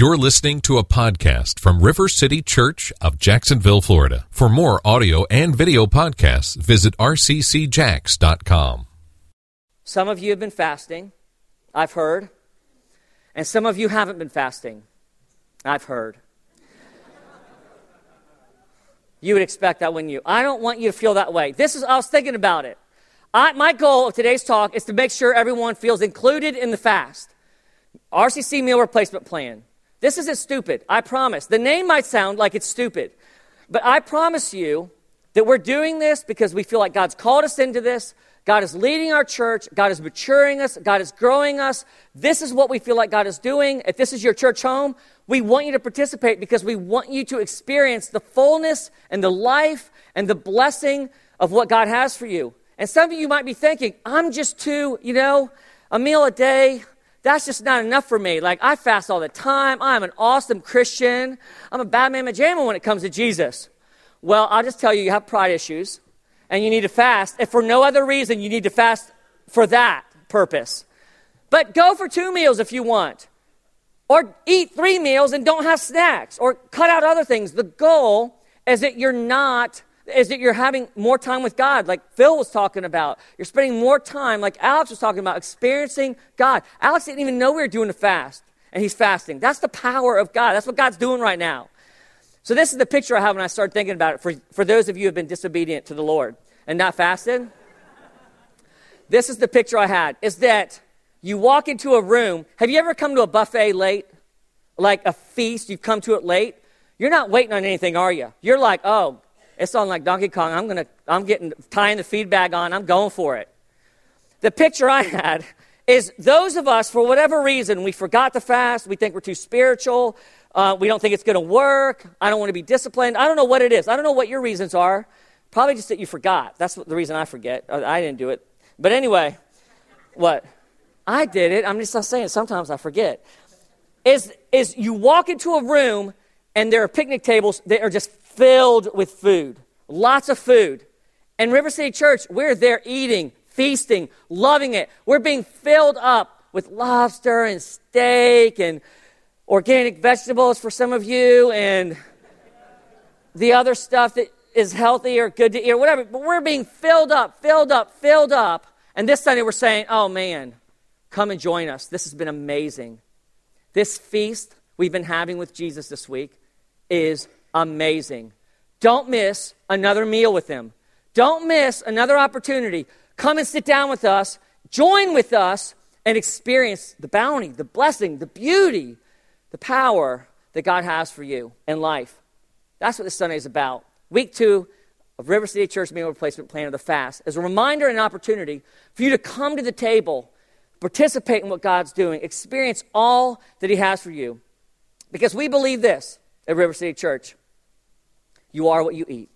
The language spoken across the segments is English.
You're listening to a podcast from River City Church of Jacksonville, Florida. For more audio and video podcasts, visit rccjacks.com. Some of you have been fasting, I've heard, and some of you haven't been fasting, I've heard. you would expect that, wouldn't you? I don't want you to feel that way. This is, I was thinking about it. I, my goal of today's talk is to make sure everyone feels included in the fast. RCC meal replacement plan. This isn't stupid, I promise. The name might sound like it's stupid, but I promise you that we're doing this because we feel like God's called us into this. God is leading our church. God is maturing us. God is growing us. This is what we feel like God is doing. If this is your church home, we want you to participate because we want you to experience the fullness and the life and the blessing of what God has for you. And some of you might be thinking, I'm just too, you know, a meal a day, that's just not enough for me. Like, I fast all the time. I'm an awesome Christian. I'm a bad man jamma when it comes to Jesus. Well, I'll just tell you, you have pride issues, and you need to fast. If for no other reason, you need to fast for that purpose. But go for two meals if you want. Or eat three meals and don't have snacks. Or cut out other things. The goal is that you're not is that you're having more time with God, like Phil was talking about. You're spending more time, like Alex was talking about, experiencing God. Alex didn't even know we were doing a fast, and he's fasting. That's the power of God. That's what God's doing right now. So, this is the picture I have when I started thinking about it for, for those of you who have been disobedient to the Lord and not fasted. this is the picture I had is that you walk into a room. Have you ever come to a buffet late? Like a feast, you've come to it late? You're not waiting on anything, are you? You're like, oh, it's on like Donkey Kong. I'm gonna, I'm getting tying the feed bag on. I'm going for it. The picture I had is those of us, for whatever reason, we forgot to fast. We think we're too spiritual. Uh, we don't think it's to work. I don't want to be disciplined. I don't know what it is. I don't know what your reasons are. Probably just that you forgot. That's the reason I forget. I didn't do it. But anyway, what? I did it. I'm just not saying sometimes I forget. Is, is you walk into a room and there are picnic tables that are just filled with food, lots of food. And River City Church, we're there eating, feasting, loving it. We're being filled up with lobster and steak and organic vegetables for some of you and the other stuff that is healthy or good to eat or whatever. But we're being filled up, filled up, filled up. And this Sunday we're saying, oh man, come and join us. This has been amazing. This feast we've been having with Jesus this week is amazing. Don't miss another meal with them. Don't miss another opportunity. Come and sit down with us, join with us, and experience the bounty, the blessing, the beauty, the power that God has for you in life. That's what this Sunday is about. Week two of River City Church Meal Replacement Plan of the Fast is a reminder and an opportunity for you to come to the table, participate in what God's doing, experience all that He has for you. Because we believe this at River City Church you are what you eat.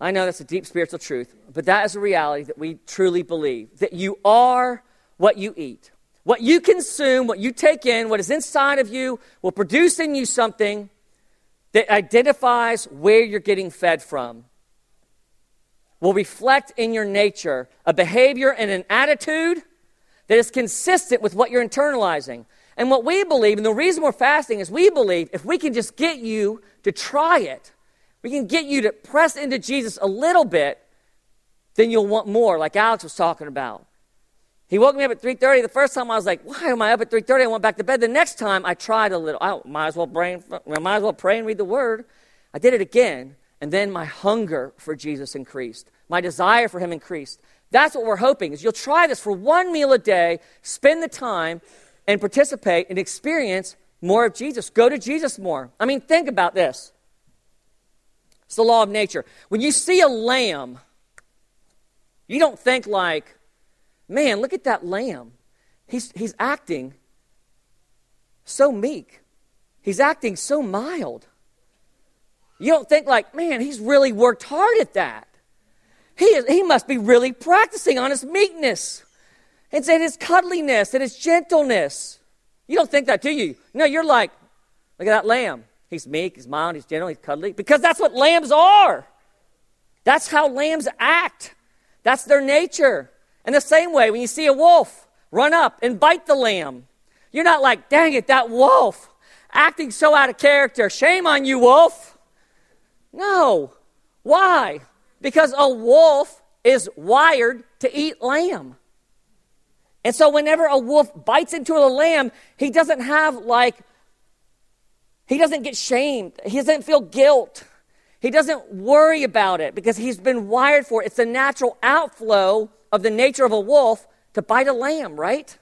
I know that's a deep spiritual truth, but that is a reality that we truly believe that you are what you eat. What you consume, what you take in, what is inside of you will produce in you something that identifies where you're getting fed from. Will reflect in your nature a behavior and an attitude that is consistent with what you're internalizing. And what we believe, and the reason we're fasting is we believe if we can just get you to try it. We can get you to press into Jesus a little bit, then you'll want more, like Alex was talking about. He woke me up at 3.30. The first time I was like, why am I up at 3.30? I went back to bed. The next time I tried a little. I might as well might as well pray and read the word. I did it again, and then my hunger for Jesus increased. My desire for him increased. That's what we're hoping is you'll try this for one meal a day, spend the time, and participate and experience more of Jesus. Go to Jesus more. I mean, think about this. It's the law of nature. When you see a lamb, you don't think like, man, look at that lamb. He's, he's acting so meek. He's acting so mild. You don't think like, man, he's really worked hard at that. He, is, he must be really practicing on his meekness and in his cuddliness and his gentleness. You don't think that, do you? No, you're like, look at that lamb. He's meek, he's mild, he's gentle, he's cuddly. Because that's what lambs are. That's how lambs act. That's their nature. In the same way, when you see a wolf run up and bite the lamb, You're not like, dang it, that wolf acting so out of character. Shame on you, wolf. No. Why? Because a wolf is wired to eat lamb. And so whenever a wolf bites into a lamb, he doesn't have like, he doesn't get shamed. He doesn't feel guilt. He doesn't worry about it because he's been wired for it. It's a natural outflow of the nature of a wolf to bite a lamb, right?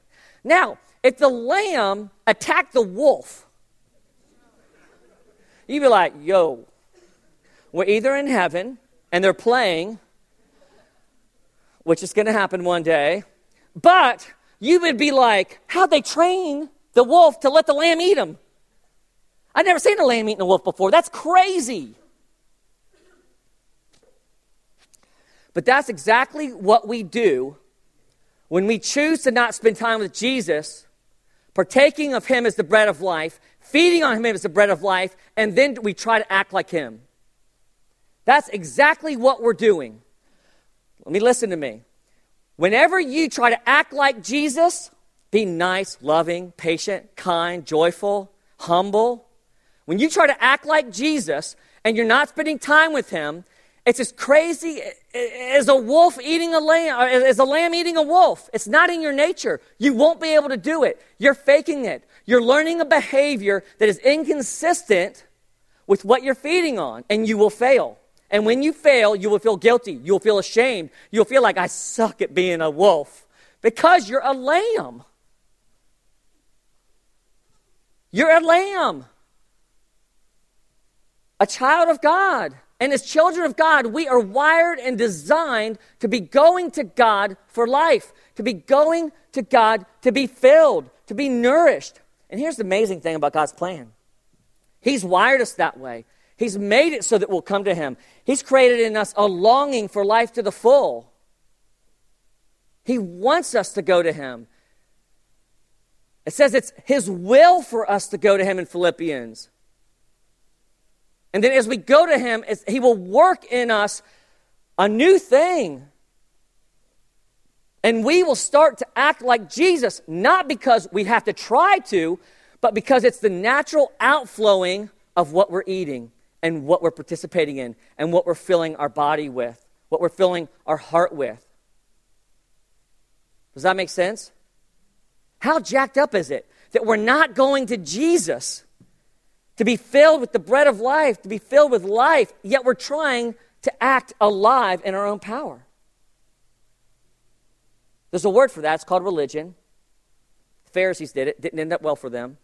Now, if the lamb attacked the wolf, you'd be like, yo, we're either in heaven and they're playing, which is going to happen one day, but you would be like, how'd they train the wolf to let the lamb eat him? I've never seen a lamb eating a wolf before. That's crazy. But that's exactly what we do when we choose to not spend time with Jesus, partaking of Him as the bread of life, feeding on Him as the bread of life, and then we try to act like Him. That's exactly what we're doing. Let me listen to me. Whenever you try to act like Jesus, be nice, loving, patient, kind, joyful, humble, when you try to act like Jesus and you're not spending time with him, it's as crazy as a wolf eating a lamb, as a lamb eating a wolf. It's not in your nature. You won't be able to do it. You're faking it. You're learning a behavior that is inconsistent with what you're feeding on, and you will fail. And when you fail, you will feel guilty. You'll feel ashamed. You'll feel like I suck at being a wolf because you're a lamb. You're a lamb, a child of God. And as children of God, we are wired and designed to be going to God for life, to be going to God to be filled, to be nourished. And here's the amazing thing about God's plan He's wired us that way. He's made it so that we'll come to Him. He's created in us a longing for life to the full. He wants us to go to Him. It says it's His will for us to go to Him in Philippians. And then as we go to Him, He will work in us a new thing. And we will start to act like Jesus, not because we have to try to, but because it's the natural outflowing of what we're eating and what we're participating in and what we're filling our body with, what we're filling our heart with. Does that make sense? How jacked up is it that we're not going to Jesus to be filled with the bread of life, to be filled with life, yet we're trying to act alive in our own power? There's a word for that. It's called religion. The Pharisees did it, didn't end up well for them.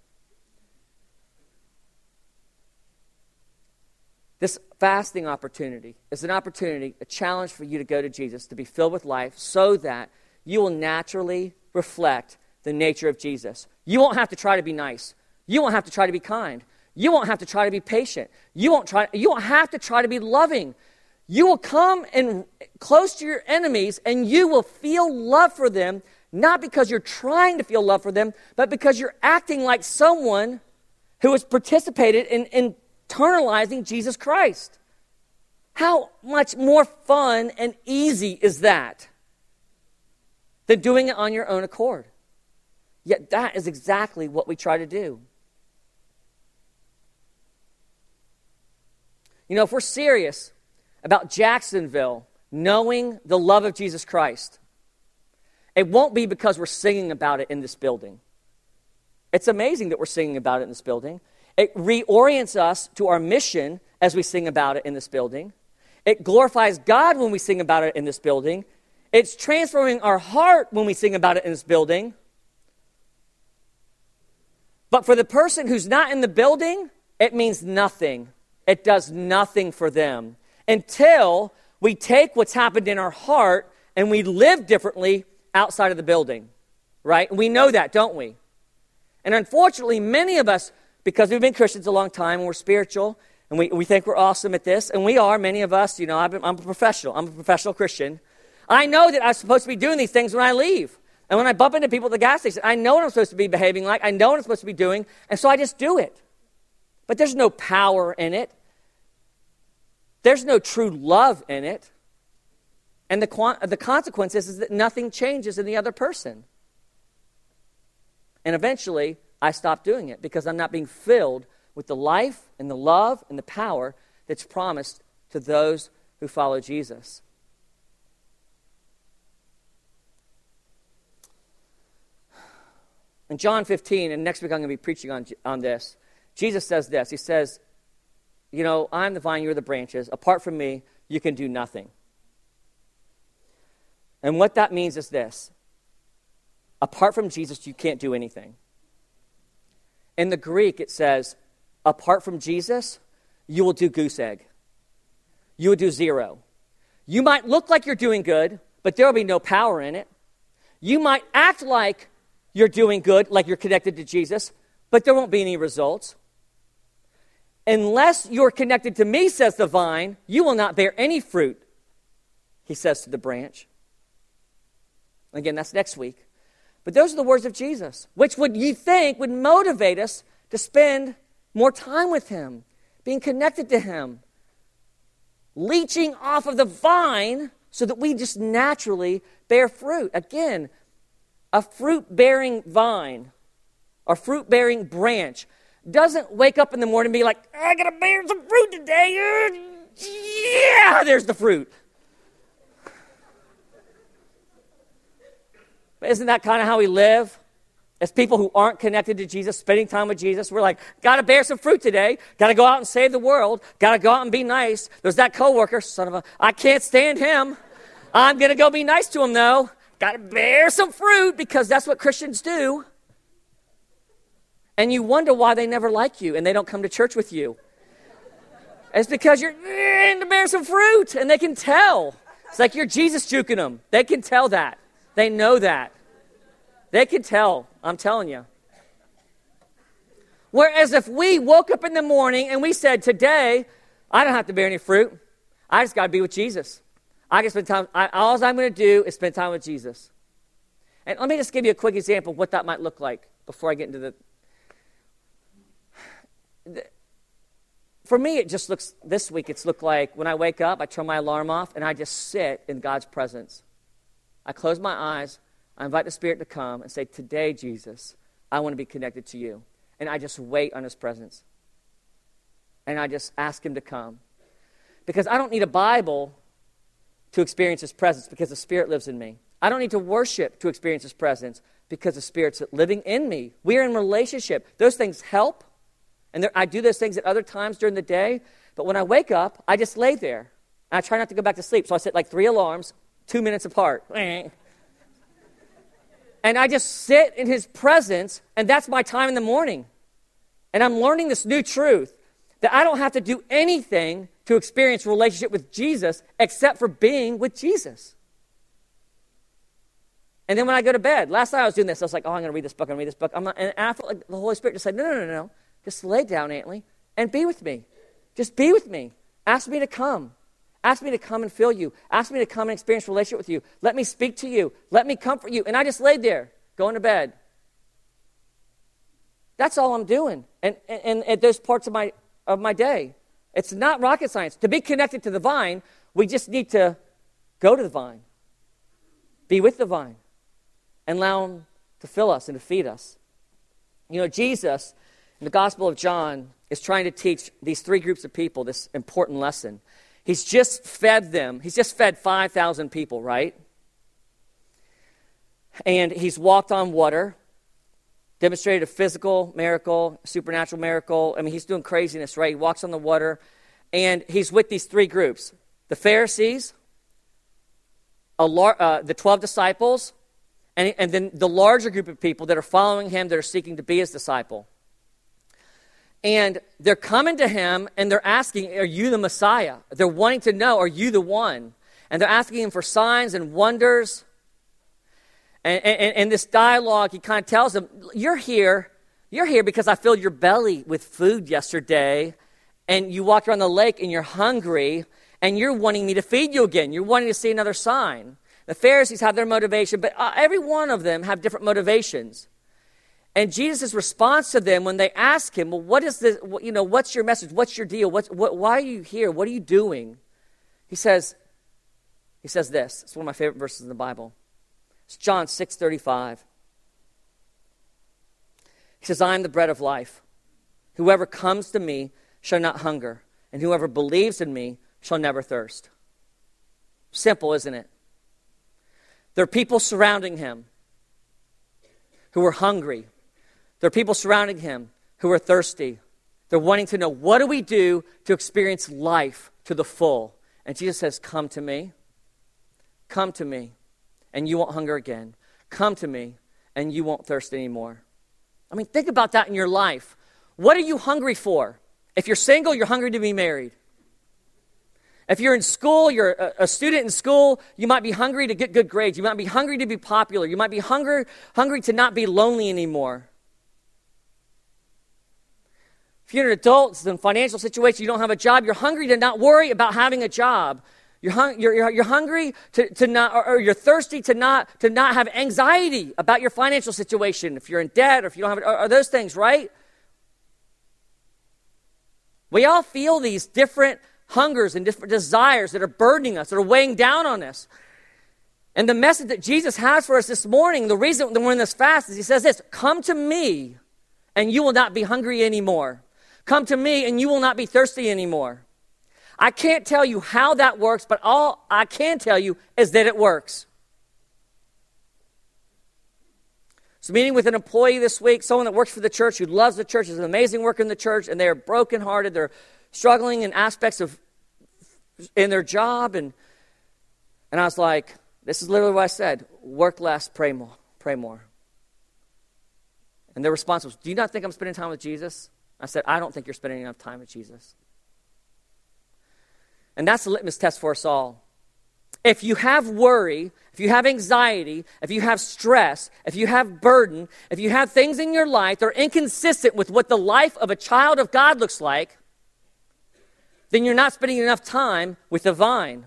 This fasting opportunity is an opportunity, a challenge for you to go to Jesus, to be filled with life, so that you will naturally reflect the nature of Jesus. You won't have to try to be nice. You won't have to try to be kind. You won't have to try to be patient. You won't, try, you won't have to try to be loving. You will come and close to your enemies and you will feel love for them, not because you're trying to feel love for them, but because you're acting like someone who has participated in, in internalizing Jesus Christ. How much more fun and easy is that than doing it on your own accord? Yet that is exactly what we try to do. You know, if we're serious about Jacksonville knowing the love of Jesus Christ, it won't be because we're singing about it in this building. It's amazing that we're singing about it in this building. It reorients us to our mission as we sing about it in this building. It glorifies God when we sing about it in this building. It's transforming our heart when we sing about it in this building. But for the person who's not in the building, it means nothing. It does nothing for them until we take what's happened in our heart and we live differently outside of the building, right? And We know that, don't we? And unfortunately, many of us because we've been Christians a long time and we're spiritual and we, we think we're awesome at this, and we are, many of us, you know, i am a professional. I'm a professional Christian. I know that I'm supposed to be doing these things when I leave. And when I bump into people at the gas station, I know what I'm supposed to be behaving like. I know what I'm supposed to be doing, and so I just do it. But there's no power in it. There's no true love in it. And the, the consequence is, is that nothing changes in the other person. And eventually, I stop doing it because I'm not being filled with the life and the love and the power that's promised to those who follow Jesus. In John 15, and next week I'm going to be preaching on, on this, Jesus says this. He says, You know, I'm the vine, you're the branches. Apart from me, you can do nothing. And what that means is this apart from Jesus, you can't do anything. In the Greek, it says, apart from Jesus, you will do goose egg. You will do zero. You might look like you're doing good, but there will be no power in it. You might act like you're doing good, like you're connected to Jesus, but there won't be any results. Unless you're connected to me, says the vine, you will not bear any fruit, he says to the branch. Again, that's next week. But those are the words of Jesus, which would you think would motivate us to spend more time with him, being connected to him, leeching off of the vine so that we just naturally bear fruit. Again, a fruit bearing vine or fruit bearing branch doesn't wake up in the morning and be like, I gotta bear some fruit today. Yeah, there's the fruit. But isn't that kind of how we live? As people who aren't connected to Jesus, spending time with Jesus, we're like, gotta bear some fruit today. Gotta go out and save the world. Gotta go out and be nice. There's that coworker, son of a, I can't stand him. I'm gonna go be nice to him though. Got to bear some fruit because that's what Christians do. And you wonder why they never like you and they don't come to church with you. It's because you're in to bear some fruit and they can tell. It's like you're Jesus juking them. They can tell that. They know that. They could tell. I'm telling you. Whereas if we woke up in the morning and we said, Today, I don't have to bear any fruit, I just got to be with Jesus. I can spend time, I, all I'm going to do is spend time with Jesus. And let me just give you a quick example of what that might look like before I get into the, the for me, it just looks, this week, it's looked like when I wake up, I turn my alarm off, and I just sit in God's presence. I close my eyes, I invite the Spirit to come and say, Today, Jesus, I want to be connected to you. And I just wait on His presence. And I just ask Him to come. Because I don't need a Bible to experience His presence because the Spirit lives in me. I don't need to worship to experience His presence because the Spirit's living in me. We are in relationship. Those things help, and I do those things at other times during the day. But when I wake up, I just lay there. And I try not to go back to sleep. So I set like three alarms, two minutes apart. and I just sit in His presence, and that's my time in the morning. And I'm learning this new truth that I don't have to do anything to experience relationship with Jesus except for being with Jesus. And then when I go to bed, last night I was doing this. I was like, oh, I'm going to read this book. I'm going to read this book. I'm not, and I felt like the Holy Spirit just said, no, no, no, no. Just lay down, Antley, and be with me. Just be with me. Ask me to come. Ask me to come and fill you. Ask me to come and experience relationship with you. Let me speak to you. Let me comfort you. And I just laid there, going to bed. That's all I'm doing. And, and, and at those parts of my, of my day. It's not rocket science. To be connected to the vine, we just need to go to the vine, be with the vine, and allow Him to fill us and to feed us. You know, Jesus in the Gospel of John is trying to teach these three groups of people this important lesson. He's just fed them, he's just fed 5,000 people, right? And he's walked on water demonstrated a physical miracle, supernatural miracle. I mean, he's doing craziness, right? He walks on the water, and he's with these three groups the Pharisees, lar- uh, the 12 disciples, and, and then the larger group of people that are following him that are seeking to be his disciple. And they're coming to him and they're asking, Are you the Messiah? They're wanting to know, Are you the one? And they're asking him for signs and wonders. And, and, and this dialogue, he kind of tells them, You're here. You're here because I filled your belly with food yesterday, and you walked around the lake and you're hungry, and you're wanting me to feed you again. You're wanting to see another sign. The Pharisees have their motivation, but uh, every one of them have different motivations. And Jesus' response to them when they ask him, "Well, what is this? You know, what's your message? What's your deal? What's, what, why are you here? What are you doing?" He says, "He says this. It's one of my favorite verses in the Bible. It's John 6:35. He says, I am the bread of life. Whoever comes to me shall not hunger, and whoever believes in me shall never thirst. Simple, isn't it? There are people surrounding him who are hungry. There are people surrounding him who are thirsty. They're wanting to know what do we do to experience life to the full? And Jesus says, Come to me. Come to me, and you won't hunger again. Come to me, and you won't thirst anymore. I mean, think about that in your life. What are you hungry for? If you're single, you're hungry to be married. If you're in school, you're a, student in school, you might be hungry to get good grades. You might be hungry to be popular. You might be hungry, hungry to not be lonely anymore. If you're an adult, it's a financial situation, you don't have a job, you're hungry to not worry about having a job. You're, hung, you're, you're, hungry to, to not, or, or, you're thirsty to not, to not have anxiety about your financial situation. If you're in debt or if you don't have, are, are those things, right? We all feel these different hungers and different desires that are burdening us, that are weighing down on us. And the message that Jesus has for us this morning, the reason that we're in this fast is he says this Come to me, and you will not be hungry anymore. Come to me, and you will not be thirsty anymore. I can't tell you how that works, but all I can tell you is that it works. So, meeting with an employee this week, someone that works for the church who loves the church, is an amazing work in the church, and they are brokenhearted. They're struggling in aspects of in their job, and and I was like, this is literally what I said: work less, pray more, pray more. And their response was, "Do you not think I'm spending time with Jesus?" I said, "I don't think you're spending enough time with Jesus." And that's the litmus test for us all. If you have worry, if you have anxiety, if you have stress, if you have burden, if you have things in your life that are inconsistent with what the life of a child of God looks like, then you're not spending enough time with the vine.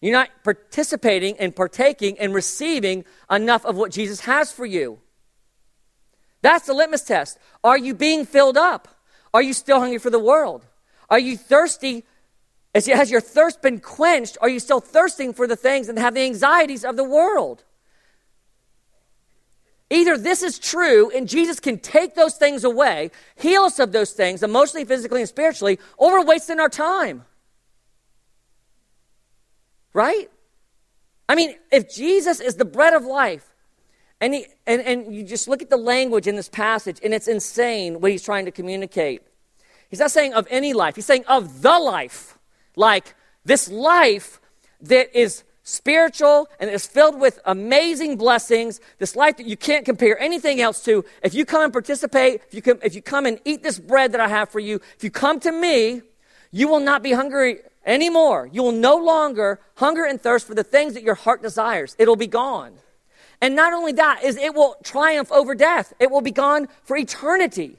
You're not participating and partaking and receiving enough of what Jesus has for you. That's the litmus test. Are you being filled up? Are you still hungry for the world? Are you thirsty has your thirst been quenched? Are you still thirsting for the things and have the anxieties of the world? Either this is true and Jesus can take those things away, heal us of those things, emotionally, physically, and spiritually, or we're wasting our time. Right? I mean, if Jesus is the bread of life, and, he, and, and you just look at the language in this passage, and it's insane what he's trying to communicate. He's not saying of any life, he's saying of the life. Like this life that is spiritual and is filled with amazing blessings, this life that you can't compare anything else to. If you come and participate, if you come, if you come and eat this bread that I have for you, if you come to me, you will not be hungry anymore. You will no longer hunger and thirst for the things that your heart desires. It'll be gone. And not only that, is it will triumph over death. It will be gone for eternity.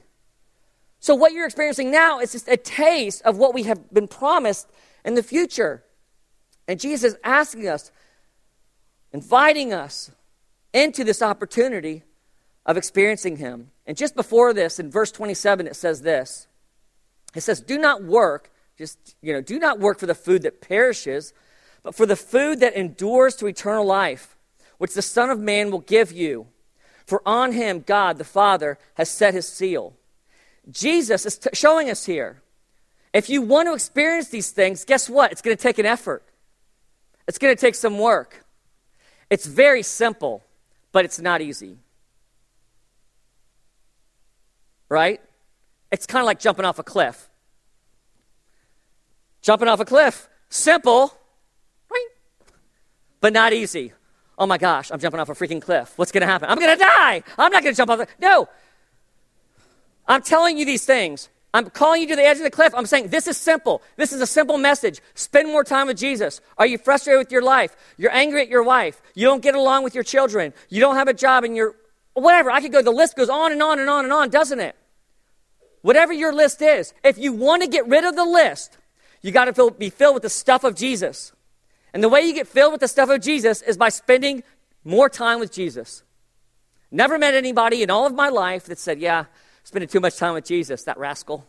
So what you're experiencing now is just a taste of what we have been promised in the future. And Jesus is asking us, inviting us into this opportunity of experiencing Him. And just before this, in verse 27, it says this It says, Do not work, just, you know, do not work for the food that perishes, but for the food that endures to eternal life, which the Son of Man will give you. For on him, God the Father has set his seal. Jesus is t- showing us here if you want to experience these things, guess what? It's going to take an effort, it's going to take some work. It's very simple, but it's not easy. Right? It's kind of like jumping off a cliff. Jumping off a cliff, simple? But not easy. Oh my gosh, I'm jumping off a freaking cliff. What's going to happen? I'm going to die. I'm not going to jump off. The, no. I'm telling you these things I'm calling you to the edge of the cliff. I'm saying this is simple. This is a simple message. Spend more time with Jesus. Are you frustrated with your life? You're angry at your wife. You don't get along with your children. You don't have a job and you're whatever. I could go, the list goes on and on and on and on, doesn't it? Whatever your list is, if you want to get rid of the list, you got to be filled with the stuff of Jesus. And the way you get filled with the stuff of Jesus is by spending more time with Jesus. Never met anybody in all of my life that said, Yeah, spending too much time with Jesus, that rascal.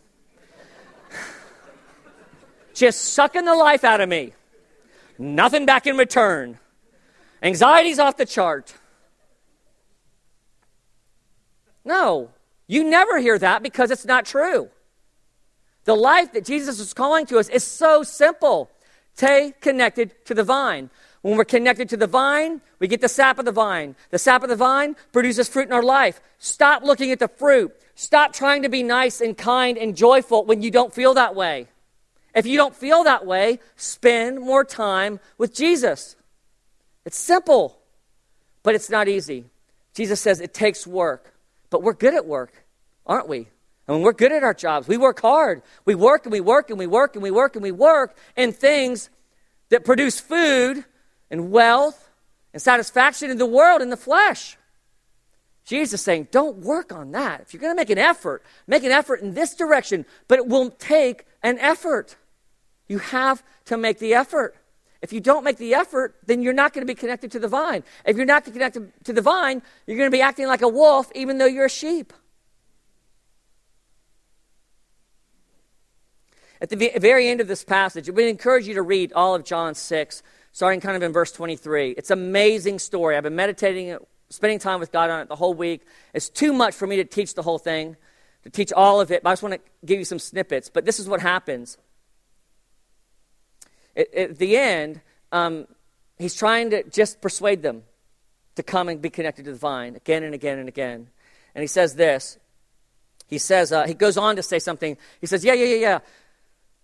Just sucking the life out of me. Nothing back in return. Anxiety's off the chart. No. You never hear that because it's not true. The life that Jesus is calling to us is so simple. Stay connected to the vine. When we're connected to the vine, we get the sap of the vine. The sap of the vine produces fruit in our life. Stop looking at the fruit. Stop trying to be nice and kind and joyful when you don't feel that way. If you don't feel that way, spend more time with Jesus. It's simple, but it's not easy. Jesus says it takes work, but we're good at work, aren't we? I mean, we're good at our jobs. We work hard. We work and we work and we work and we work and we work in things that produce food and wealth and satisfaction in the world, in the flesh. Jesus is saying, don't work on that. If you're going to make an effort, make an effort in this direction, but it will take an effort. You have to make the effort. If you don't make the effort, then you're not going to be connected to the vine. If you're not connected to the vine, you're going to be acting like a wolf even though you're a sheep. At the very end of this passage, we encourage you to read all of John 6, starting kind of in verse 23. It's an amazing story. I've been meditating, spending time with God on it the whole week. It's too much for me to teach the whole thing, to teach all of it, but I just want to give you some snippets. But this is what happens. At, the end, um, he's trying to just persuade them to come and be connected to the vine again and again and again. And he says this. He says, uh, he goes on to say something. He says, Yeah, yeah, yeah, yeah.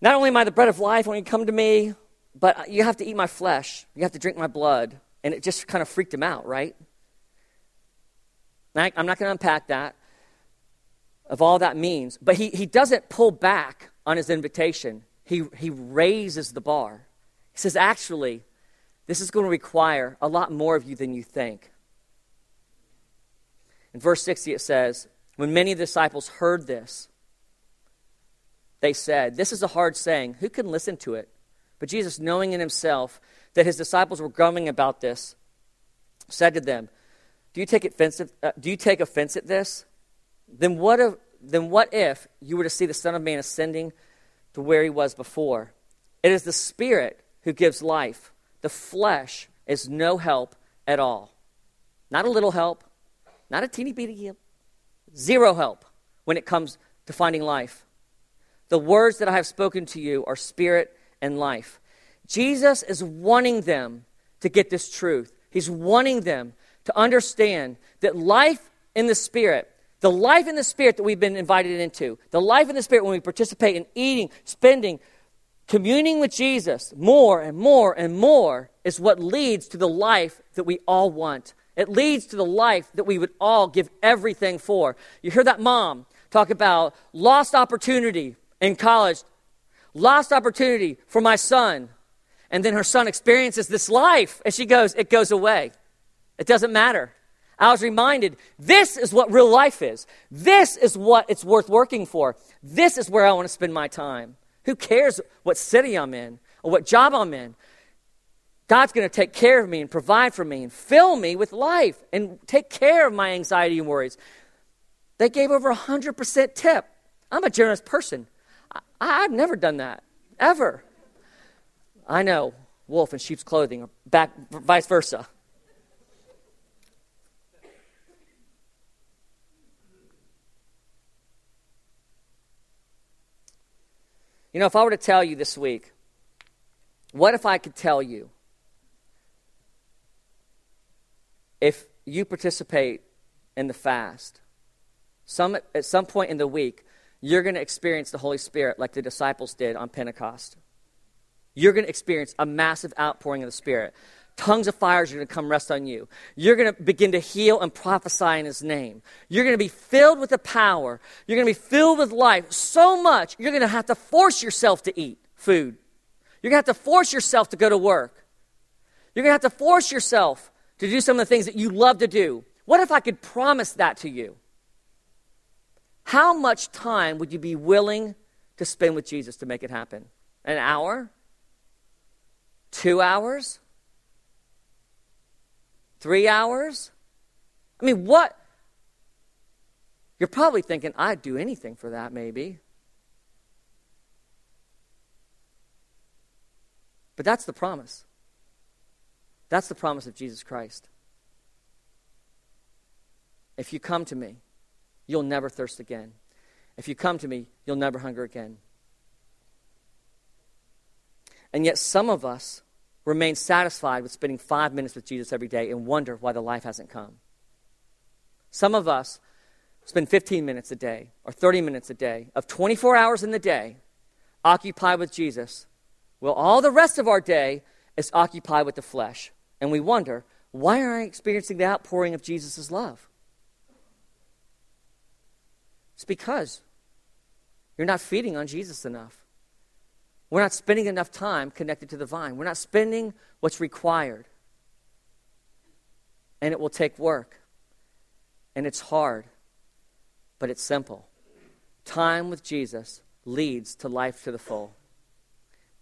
Not only am I the bread of life when you come to me, but you have to eat my flesh. You have to drink my blood. And it just kind of freaked him out, right? I'm not going to unpack that, of all that means. But he, he doesn't pull back on his invitation, he, he raises the bar. He says, actually, this is going to require a lot more of you than you think. In verse 60, it says, When many of the disciples heard this, they said, This is a hard saying. Who can listen to it? But Jesus, knowing in himself that his disciples were grumbling about this, said to them, Do you take offense, uh, do you take offense at this? Then what, if, then what if you were to see the Son of Man ascending to where he was before? It is the Spirit who gives life. The flesh is no help at all. Not a little help, not a teeny bitty help, zero help when it comes to finding life. The words that I have spoken to you are spirit and life. Jesus is wanting them to get this truth. He's wanting them to understand that life in the Spirit, the life in the Spirit that we've been invited into, the life in the Spirit when we participate in eating, spending, communing with Jesus more and more and more is what leads to the life that we all want. It leads to the life that we would all give everything for. You hear that mom talk about lost opportunity in college, lost opportunity for my son. And then her son experiences this life, and she goes, It goes away. It doesn't matter. I was reminded this is what real life is. This is what it's worth working for. This is where I want to spend my time. Who cares what city I'm in or what job I'm in? God's going to take care of me and provide for me and fill me with life and take care of my anxiety and worries. They gave over a 100% tip. I'm a generous person. I, have never done that, ever. I know, wolf in sheep's clothing, or back, vice versa. You know, if I were to tell you this week, what if I could tell you if you participate in the fast, some, at some point in the week, you're going to experience the Holy Spirit like the disciples did on Pentecost. You're going to experience a massive outpouring of the Spirit. Tongues of fire are going to come rest on you. You're going to begin to heal and prophesy in His name. You're going to be filled with the power. You're going to be filled with life so much, you're going to have to force yourself to eat food. You're going to have to force yourself to go to work. You're going to have to force yourself to do some of the things that you love to do. What if I could promise that to you? How much time would you be willing to spend with Jesus to make it happen? An hour? Two hours? Three hours? I mean, what? You're probably thinking, I'd do anything for that, maybe. But that's the promise. That's the promise of Jesus Christ. If you come to me, you'll never thirst again. If you come to me, you'll never hunger again. And yet, some of us remain satisfied with spending five minutes with Jesus every day and wonder why the life hasn't come. Some of us spend 15 minutes a day or 30 minutes a day of 24 hours in the day occupied with Jesus. Well, all the rest of our day is occupied with the flesh. And we wonder, why aren't I experiencing the outpouring of Jesus' love? It's because you're not feeding on Jesus enough. We're not spending enough time connected to the vine. We're not spending what's required. And it will take work. And it's hard. But it's simple. Time with Jesus leads to life to the full.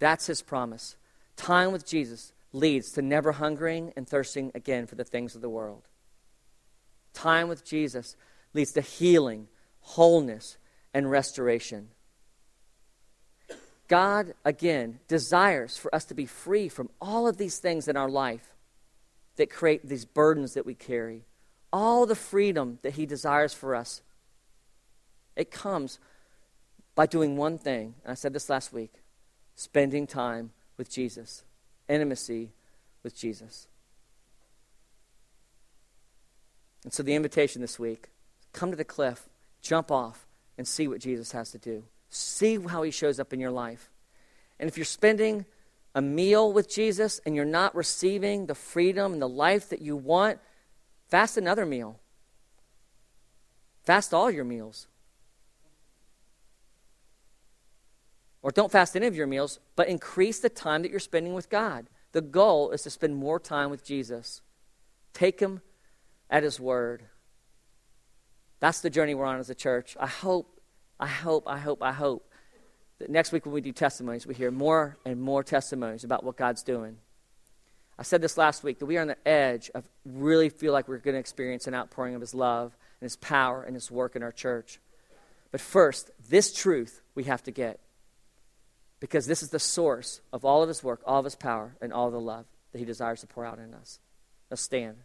That's his promise. Time with Jesus leads to never hungering and thirsting again for the things of the world. Time with Jesus leads to healing, wholeness, and restoration. God, again, desires for us to be free from all of these things in our life that create these burdens that we carry. All the freedom that He desires for us. It comes by doing one thing. And I said this last week spending time with Jesus, intimacy with Jesus. And so the invitation this week come to the cliff, jump off, and see what Jesus has to do. See how he shows up in your life. And if you're spending a meal with Jesus and you're not receiving the freedom and the life that you want, fast another meal. Fast all your meals. Or don't fast any of your meals, but increase the time that you're spending with God. The goal is to spend more time with Jesus. Take him at his word. That's the journey we're on as a church. I hope I hope, I hope, I hope that next week when we do testimonies, we hear more and more testimonies about what God's doing. I said this last week that we are on the edge of really feel like we're going to experience an outpouring of His love and His power and His work in our church. But first, this truth we have to get because this is the source of all of His work, all of His power, and all the love that He desires to pour out in us. Let's stand.